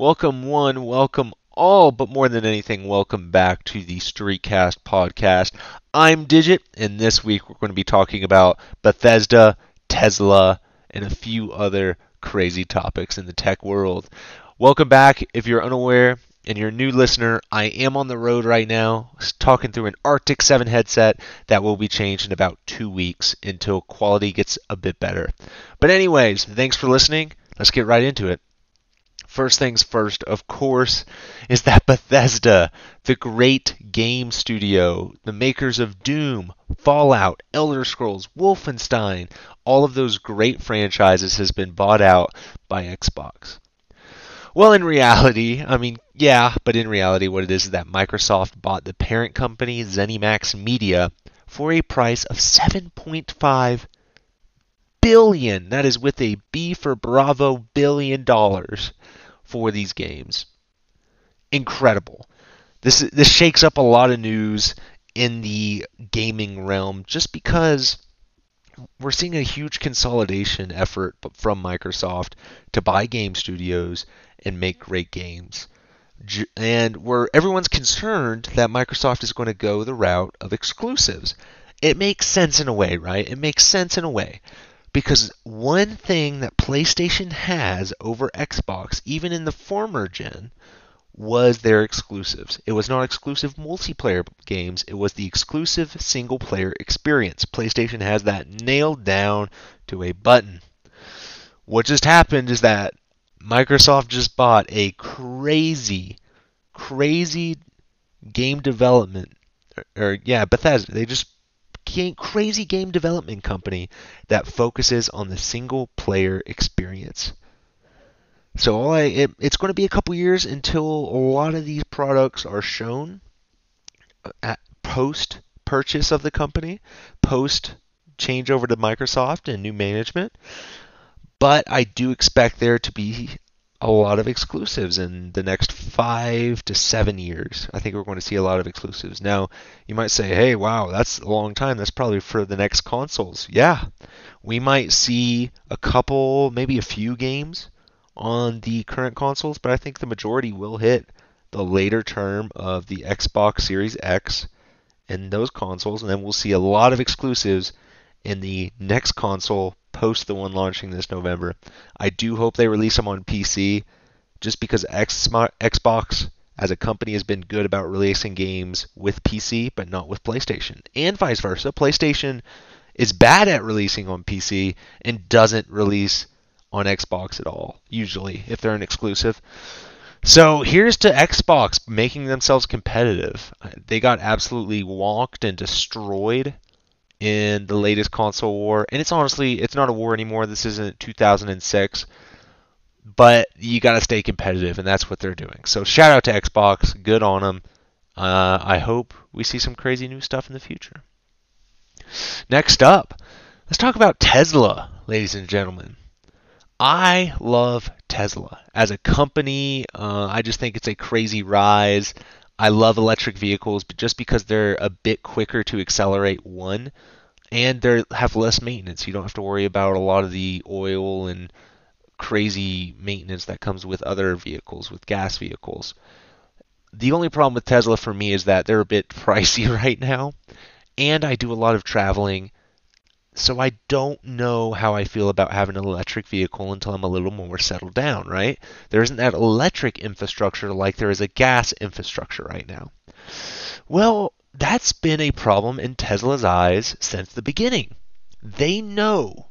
Welcome one, welcome all, but more than anything, welcome back to the Streetcast podcast. I'm Digit, and this week we're going to be talking about Bethesda, Tesla, and a few other crazy topics in the tech world. Welcome back. If you're unaware and you're a new listener, I am on the road right now talking through an Arctis 7 headset that will be changed in about two weeks until quality gets a bit better. But, anyways, thanks for listening. Let's get right into it. First things first, of course, is that Bethesda, the great game studio, the makers of Doom, Fallout, Elder Scrolls, Wolfenstein, all of those great franchises has been bought out by Xbox. Well, in reality, I mean, yeah, but in reality, what it is is that Microsoft bought the parent company, ZeniMax Media, for a price of 7.5 billion. That is with a B for Bravo billion dollars for these games. Incredible. This this shakes up a lot of news in the gaming realm just because we're seeing a huge consolidation effort from Microsoft to buy game studios and make great games. And where everyone's concerned that Microsoft is going to go the route of exclusives. It makes sense in a way, right? It makes sense in a way. Because one thing that PlayStation has over Xbox, even in the former gen, was their exclusives. It was not exclusive multiplayer games, it was the exclusive single player experience. PlayStation has that nailed down to a button. What just happened is that Microsoft just bought a crazy, crazy game development, or, or yeah, Bethesda. They just crazy game development company that focuses on the single player experience. So all I, it, it's going to be a couple years until a lot of these products are shown uh, at post purchase of the company, post change over to Microsoft and new management. But I do expect there to be a lot of exclusives in the next five to seven years. I think we're going to see a lot of exclusives. Now, you might say, hey, wow, that's a long time. That's probably for the next consoles. Yeah, we might see a couple, maybe a few games on the current consoles, but I think the majority will hit the later term of the Xbox Series X and those consoles, and then we'll see a lot of exclusives in the next console post the one launching this November. I do hope they release them on PC just because Xbox as a company has been good about releasing games with PC but not with PlayStation and vice versa. PlayStation is bad at releasing on PC and doesn't release on Xbox at all usually if they're an exclusive. So here's to Xbox making themselves competitive. They got absolutely walked and destroyed in the latest console war. And it's honestly, it's not a war anymore. This isn't 2006. But you got to stay competitive, and that's what they're doing. So shout out to Xbox. Good on them. Uh, I hope we see some crazy new stuff in the future. Next up, let's talk about Tesla, ladies and gentlemen. I love Tesla. As a company, uh, I just think it's a crazy rise. I love electric vehicles, but just because they're a bit quicker to accelerate, one, and they have less maintenance. You don't have to worry about a lot of the oil and crazy maintenance that comes with other vehicles, with gas vehicles. The only problem with Tesla for me is that they're a bit pricey right now, and I do a lot of traveling so I don't know how I feel about having an electric vehicle until I'm a little more settled down, right? There isn't that electric infrastructure like there is a gas infrastructure right now. Well, that's been a problem in Tesla's eyes since the beginning. They know,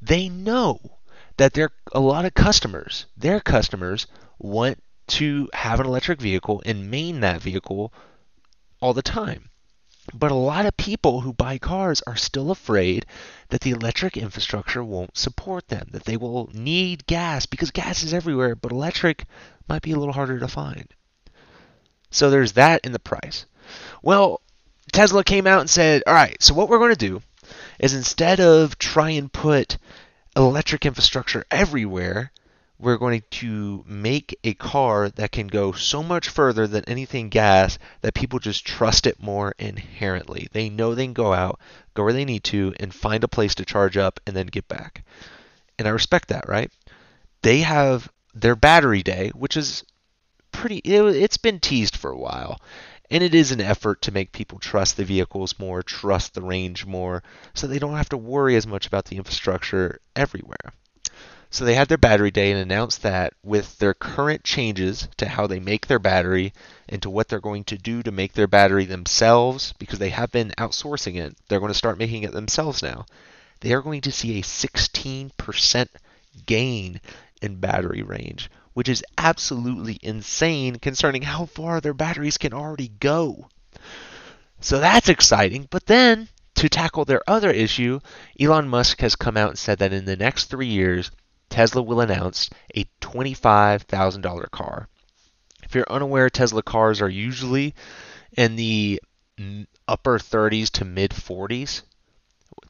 they know that there a lot of customers, their customers want to have an electric vehicle and main that vehicle all the time. But a lot of people who buy cars are still afraid that the electric infrastructure won't support them, that they will need gas because gas is everywhere, but electric might be a little harder to find. So there's that in the price. Well, Tesla came out and said, all right, so what we're going to do is instead of try and put electric infrastructure everywhere, we're going to make a car that can go so much further than anything gas that people just trust it more inherently. They know they can go out, go where they need to, and find a place to charge up and then get back. And I respect that, right? They have their battery day, which is pretty, it, it's been teased for a while. And it is an effort to make people trust the vehicles more, trust the range more, so they don't have to worry as much about the infrastructure everywhere. So they had their battery day and announced that with their current changes to how they make their battery and to what they're going to do to make their battery themselves, because they have been outsourcing it, they're going to start making it themselves now. They are going to see a 16% gain in battery range, which is absolutely insane concerning how far their batteries can already go. So that's exciting. But then, to tackle their other issue, Elon Musk has come out and said that in the next three years, Tesla will announce a $25,000 car. If you're unaware, Tesla cars are usually in the upper 30s to mid 40s,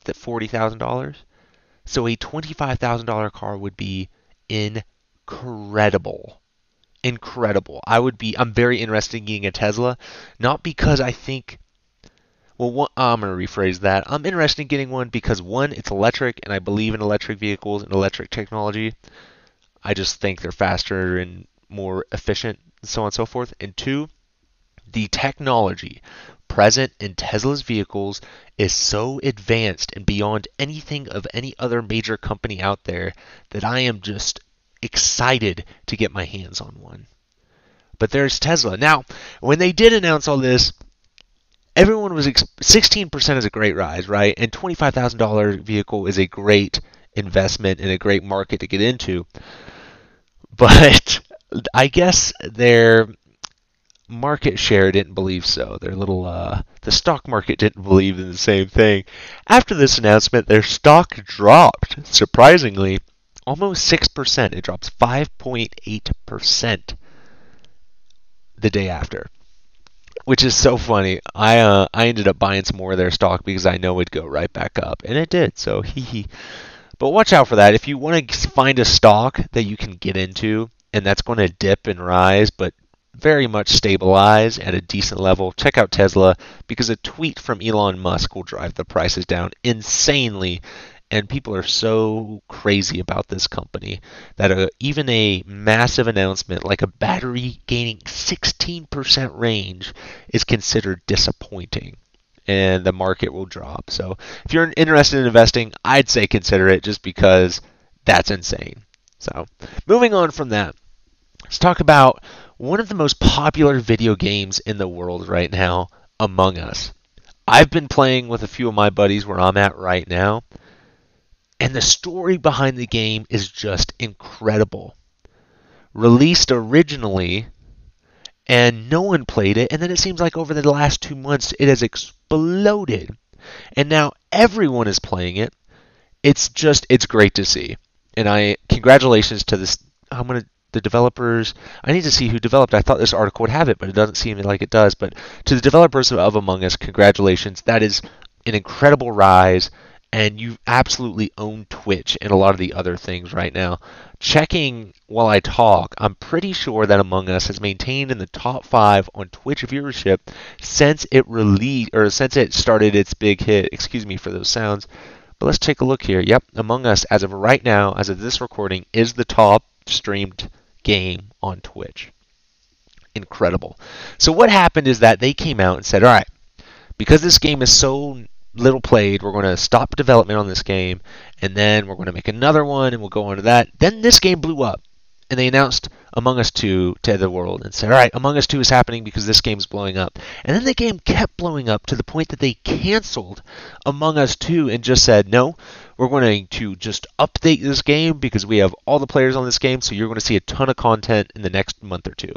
the $40,000. So a $25,000 car would be incredible. Incredible. I would be I'm very interested in getting a Tesla, not because I think well, one, oh, I'm going to rephrase that. I'm interested in getting one because one, it's electric, and I believe in electric vehicles and electric technology. I just think they're faster and more efficient, and so on and so forth. And two, the technology present in Tesla's vehicles is so advanced and beyond anything of any other major company out there that I am just excited to get my hands on one. But there's Tesla. Now, when they did announce all this, everyone was 16% is a great rise, right? And $25,000 vehicle is a great investment and a great market to get into. But I guess their market share didn't believe so. Their little uh, the stock market didn't believe in the same thing. After this announcement, their stock dropped surprisingly almost 6%. It drops 5.8% the day after which is so funny. I uh, I ended up buying some more of their stock because I know it'd go right back up, and it did. So hee hee. But watch out for that. If you want to find a stock that you can get into, and that's going to dip and rise, but very much stabilize at a decent level, check out Tesla because a tweet from Elon Musk will drive the prices down insanely and people are so crazy about this company that a, even a massive announcement like a battery gaining 16% range is considered disappointing and the market will drop. So if you're interested in investing, I'd say consider it just because that's insane. So moving on from that, let's talk about one of the most popular video games in the world right now, Among Us. I've been playing with a few of my buddies where I'm at right now and the story behind the game is just incredible. Released originally, and no one played it, and then it seems like over the last two months it has exploded. And now everyone is playing it. It's just, it's great to see. And I, congratulations to this, I'm to the developers. I need to see who developed. I thought this article would have it, but it doesn't seem like it does. But to the developers of Among Us, congratulations. That is an incredible rise and you absolutely own Twitch and a lot of the other things right now. Checking while I talk, I'm pretty sure that Among Us has maintained in the top five on Twitch viewership since it released or since it started its big hit. Excuse me for those sounds. But let's take a look here. Yep, Among Us, as of right now, as of this recording, is the top streamed game on Twitch. Incredible. So what happened is that they came out and said, all right, because this game is so little played. We're going to stop development on this game, and then we're going to make another one, and we'll go on to that. Then this game blew up, and they announced Among Us 2 to the world and said, all right, Among Us 2 is happening because this game's blowing up. And then the game kept blowing up to the point that they canceled Among Us 2 and just said, no, we're going to just update this game because we have all the players on this game, so you're going to see a ton of content in the next month or two.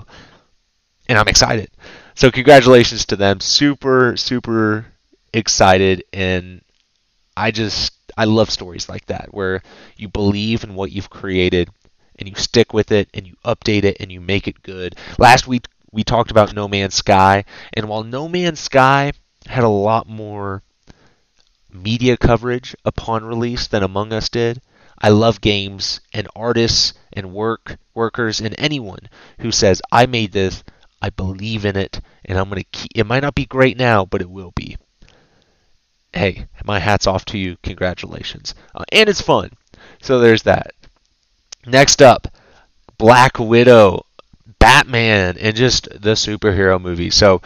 And I'm excited. So congratulations to them. Super, super excited and I just I love stories like that where you believe in what you've created and you stick with it and you update it and you make it good. Last week we talked about No Man's Sky and while No Man's Sky had a lot more media coverage upon release than Among Us did, I love games and artists and work workers and anyone who says I made this, I believe in it, and I'm gonna keep. It might not be great now, but it will be hey, my hat's off to you. Congratulations. Uh, and it's fun. So there's that. Next up, Black Widow, Batman, and just the superhero movie. So,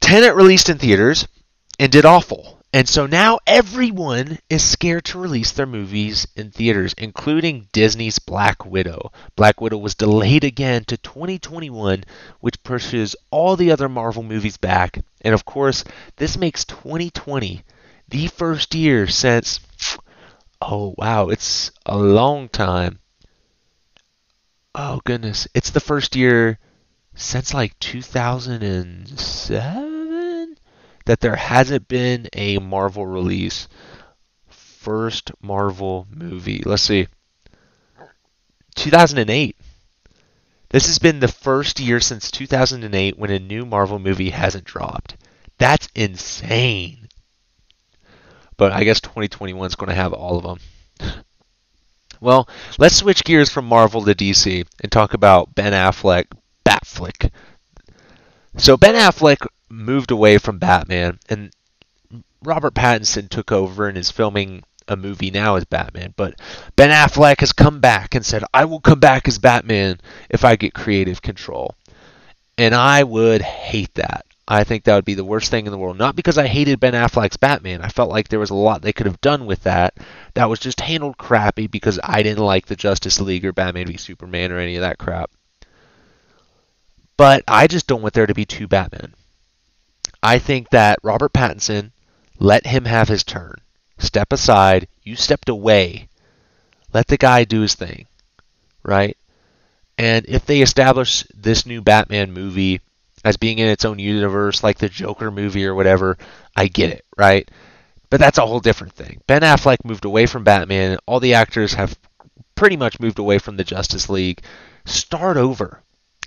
Tenet released in theaters and did awful. And so now everyone is scared to release their movies in theaters, including Disney's Black Widow. Black Widow was delayed again to 2021, which pushes all the other Marvel movies back. And of course, this makes 2020 the first year since, oh wow, it's a long time. Oh goodness, it's the first year since like 2007? That there hasn't been a Marvel release. First Marvel movie. Let's see. 2008. This has been the first year since 2008 when a new Marvel movie hasn't dropped. That's insane. But I guess 2021 is going to have all of them. well, let's switch gears from Marvel to DC and talk about Ben Affleck, Batfleck. So Ben Affleck moved away from Batman, and Robert Pattinson took over and is filming a movie now as Batman. But Ben Affleck has come back and said, I will come back as Batman if I get creative control. And I would hate that. I think that would be the worst thing in the world. Not because I hated Ben Affleck's Batman. I felt like there was a lot they could have done with that. That was just handled crappy because I didn't like the Justice League or Batman v Superman or any of that crap. But I just don't want there to be two Batmen. I think that Robert Pattinson let him have his turn. Step aside. You stepped away. Let the guy do his thing, right? And if they establish this new Batman movie as being in its own universe, like the Joker movie or whatever, I get it, right? But that's a whole different thing. Ben Affleck moved away from Batman. All the actors have pretty much moved away from the Justice League. Start over.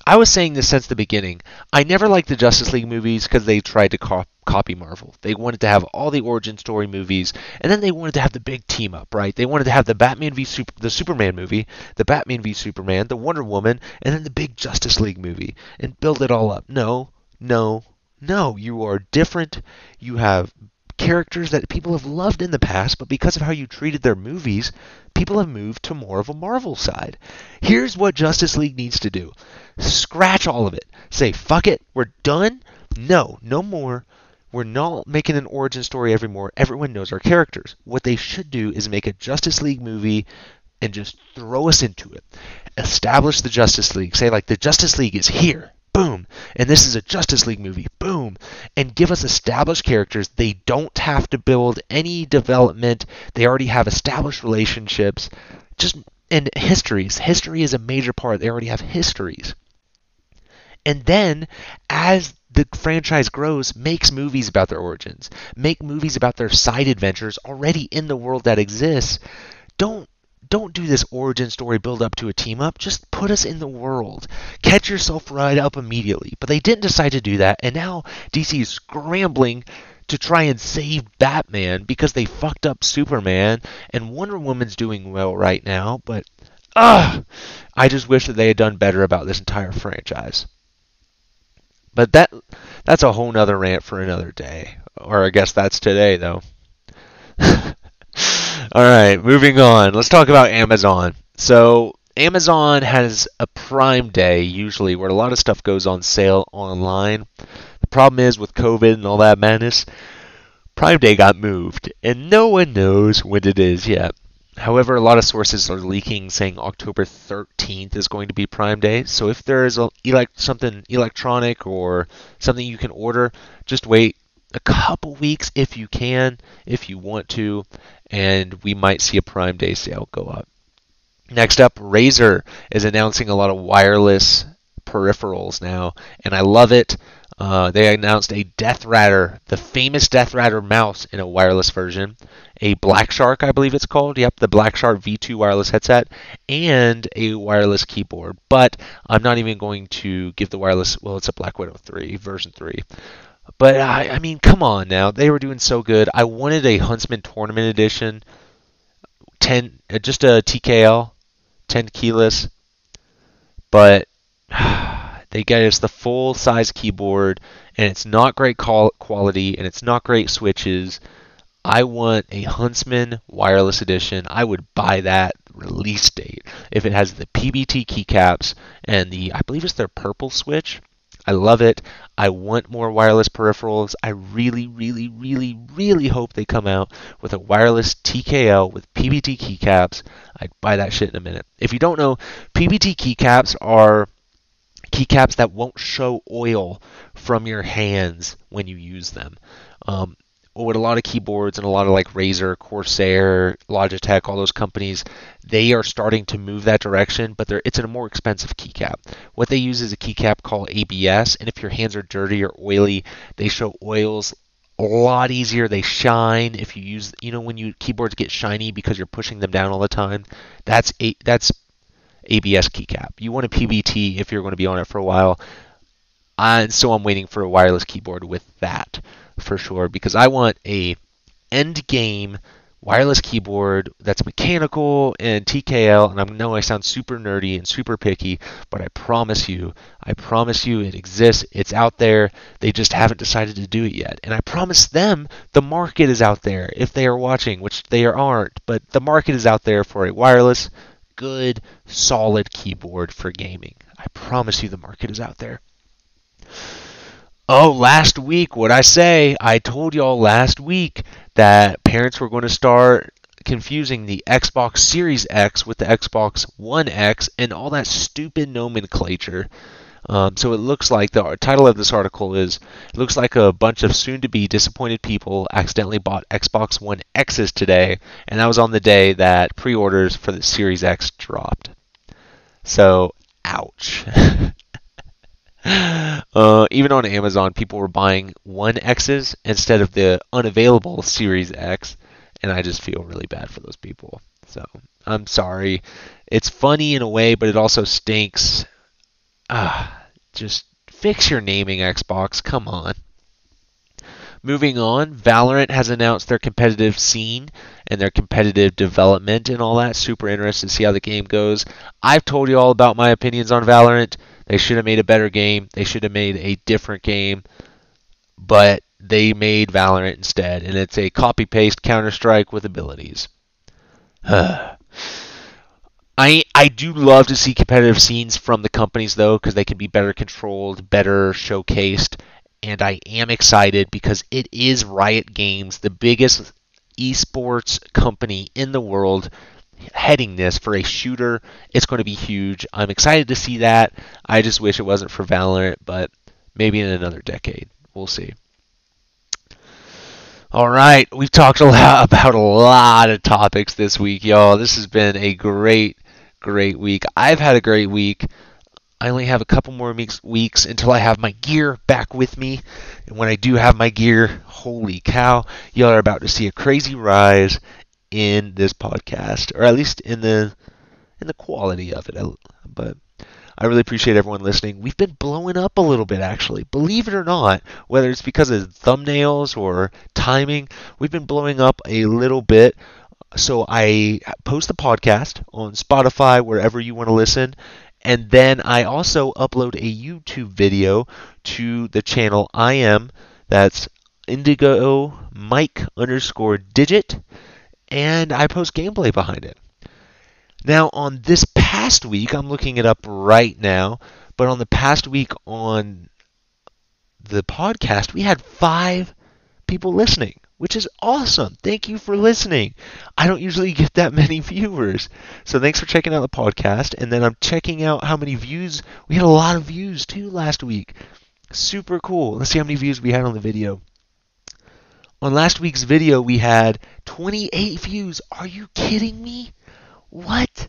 I was saying this since the beginning. I never liked the Justice League movies because they tried to co- copy Marvel. They wanted to have all the origin story movies, and then they wanted to have the big team up, right? They wanted to have the Batman v Super, the Superman movie, the Batman v Superman, the Wonder Woman, and then the big Justice League movie, and build it all up. No, no, no. You are different. You have characters that people have loved in the past, but because of how you treated their movies, people have moved to more of a Marvel side. Here's what Justice League needs to do scratch all of it. Say, fuck it, we're done. No, no more. We're not making an origin story every more. Everyone knows our characters. What they should do is make a Justice League movie and just throw us into it. Establish the Justice League. Say, like, the Justice League is here boom. And this is a Justice League movie, boom. And give us established characters. They don't have to build any development, they already have established relationships. Just and histories. History is a major part. They already have histories. And then, as the franchise grows, makes movies about their origins, make movies about their side adventures already in the world that exists. Don't don't do this origin story build up to a team up. Just put us in the world. Catch yourself right up immediately. But they didn't decide to do that, and now DC is scrambling to try and save Batman because they fucked up Superman, and Wonder Woman's doing well right now, but ugh, I just wish that they had done better about this entire franchise. But that that's a whole nother rant for another day. Or I guess that's today though. All right, moving on. Let's talk about Amazon. So, Amazon has a Prime Day usually where a lot of stuff goes on sale online. The problem is with COVID and all that madness, Prime Day got moved, and no one knows when it is yet. However, a lot of sources are leaking saying October 13th is going to be Prime Day. So if there is a something electronic or something you can order, just wait a couple weeks if you can, if you want to, and we might see a Prime Day sale go up. Next up, Razer is announcing a lot of wireless peripherals now, and I love it. Uh, they announced a DeathAdder, the famous DeathAdder mouse in a wireless version, a Black Shark, I believe it's called. Yep, the Black Shark V2 wireless headset, and a wireless keyboard. But I'm not even going to give the wireless. Well, it's a Black Widow 3 version 3. But I, I mean, come on now. They were doing so good. I wanted a Huntsman Tournament Edition, ten, uh, just a TKL, ten keyless. But they gave us the full size keyboard, and it's not great quality, and it's not great switches. I want a Huntsman wireless edition. I would buy that release date. If it has the PBT keycaps and the, I believe it's their purple switch, I love it. I want more wireless peripherals. I really, really, really, really hope they come out with a wireless TKL with PBT keycaps. I'd buy that shit in a minute. If you don't know, PBT keycaps are keycaps that won't show oil from your hands when you use them. Um, with a lot of keyboards and a lot of like Razer, Corsair, Logitech, all those companies, they are starting to move that direction, but it's a more expensive keycap. What they use is a keycap called ABS, and if your hands are dirty or oily, they show oils a lot easier. They shine if you use, you know, when you keyboards get shiny because you're pushing them down all the time. That's a that's ABS keycap. You want a PBT if you're going to be on it for a while. And so I'm waiting for a wireless keyboard with that for sure because I want a end game wireless keyboard that's mechanical and TKL. And I know I sound super nerdy and super picky, but I promise you, I promise you it exists. It's out there. They just haven't decided to do it yet. And I promise them the market is out there if they are watching, which they aren't, but the market is out there for a wireless, good, solid keyboard for gaming. I promise you the market is out there. Oh, last week, what I say? I told y'all last week that parents were going to start confusing the Xbox Series X with the Xbox One X and all that stupid nomenclature. Um, so it looks like the title of this article is it looks like a bunch of soon-to-be disappointed people accidentally bought Xbox One X's today, and that was on the day that pre-orders for the Series X dropped. So, ouch. Uh, even on Amazon, people were buying one X's instead of the unavailable Series X, and I just feel really bad for those people. So I'm sorry. It's funny in a way, but it also stinks. Ah, just fix your naming, Xbox. Come on. Moving on, Valorant has announced their competitive scene and their competitive development and all that. Super interested to see how the game goes. I've told you all about my opinions on Valorant. They should have made a better game. They should have made a different game. But they made Valorant instead, and it's a copy paste Counter Strike with abilities. I I do love to see competitive scenes from the companies though, because they can be better controlled, better showcased, and I am excited because it is Riot Games, the biggest esports company in the world heading this for a shooter. It's going to be huge. I'm excited to see that. I just wish it wasn't for Valorant, but maybe in another decade. We'll see. All right, we've talked a lot about a lot of topics this week, y'all. This has been a great, great week. I've had a great week. I only have a couple more weeks, until I have my gear back with me. And when I do have my gear, holy cow, y'all are about to see a crazy rise in this podcast, or at least in the in the quality of it. But I really appreciate everyone listening. We've been blowing up a little bit, actually. Believe it or not, whether it's because of thumbnails or timing, we've been blowing up a little bit. So I post the podcast on Spotify, wherever you want to listen. And then I also upload a YouTube video to the channel I am. That's Indigo Mike underscore Digit and I post gameplay behind it. Now, on this past week, I'm looking it up right now, but on the past week on the podcast, we had five people listening, which is awesome. Thank you for listening. I don't usually get that many viewers. So thanks for checking out the podcast. And then I'm checking out how many views. We had a lot of views too last week. Super cool. Let's see how many views we had on the video. On last week's video, we had 28 views. Are you kidding me? What?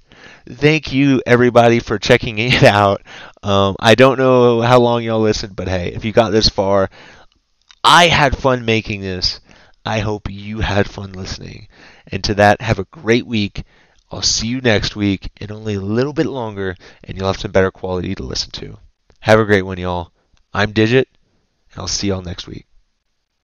Thank you, everybody, for checking it out. Um, I don't know how long y'all listened, but hey, if you got this far, I had fun making this. I hope you had fun listening. And to that, have a great week. I'll see you next week in only a little bit longer, and you'll have some better quality to listen to. Have a great one, y'all. I'm Digit, and I'll see y'all next week.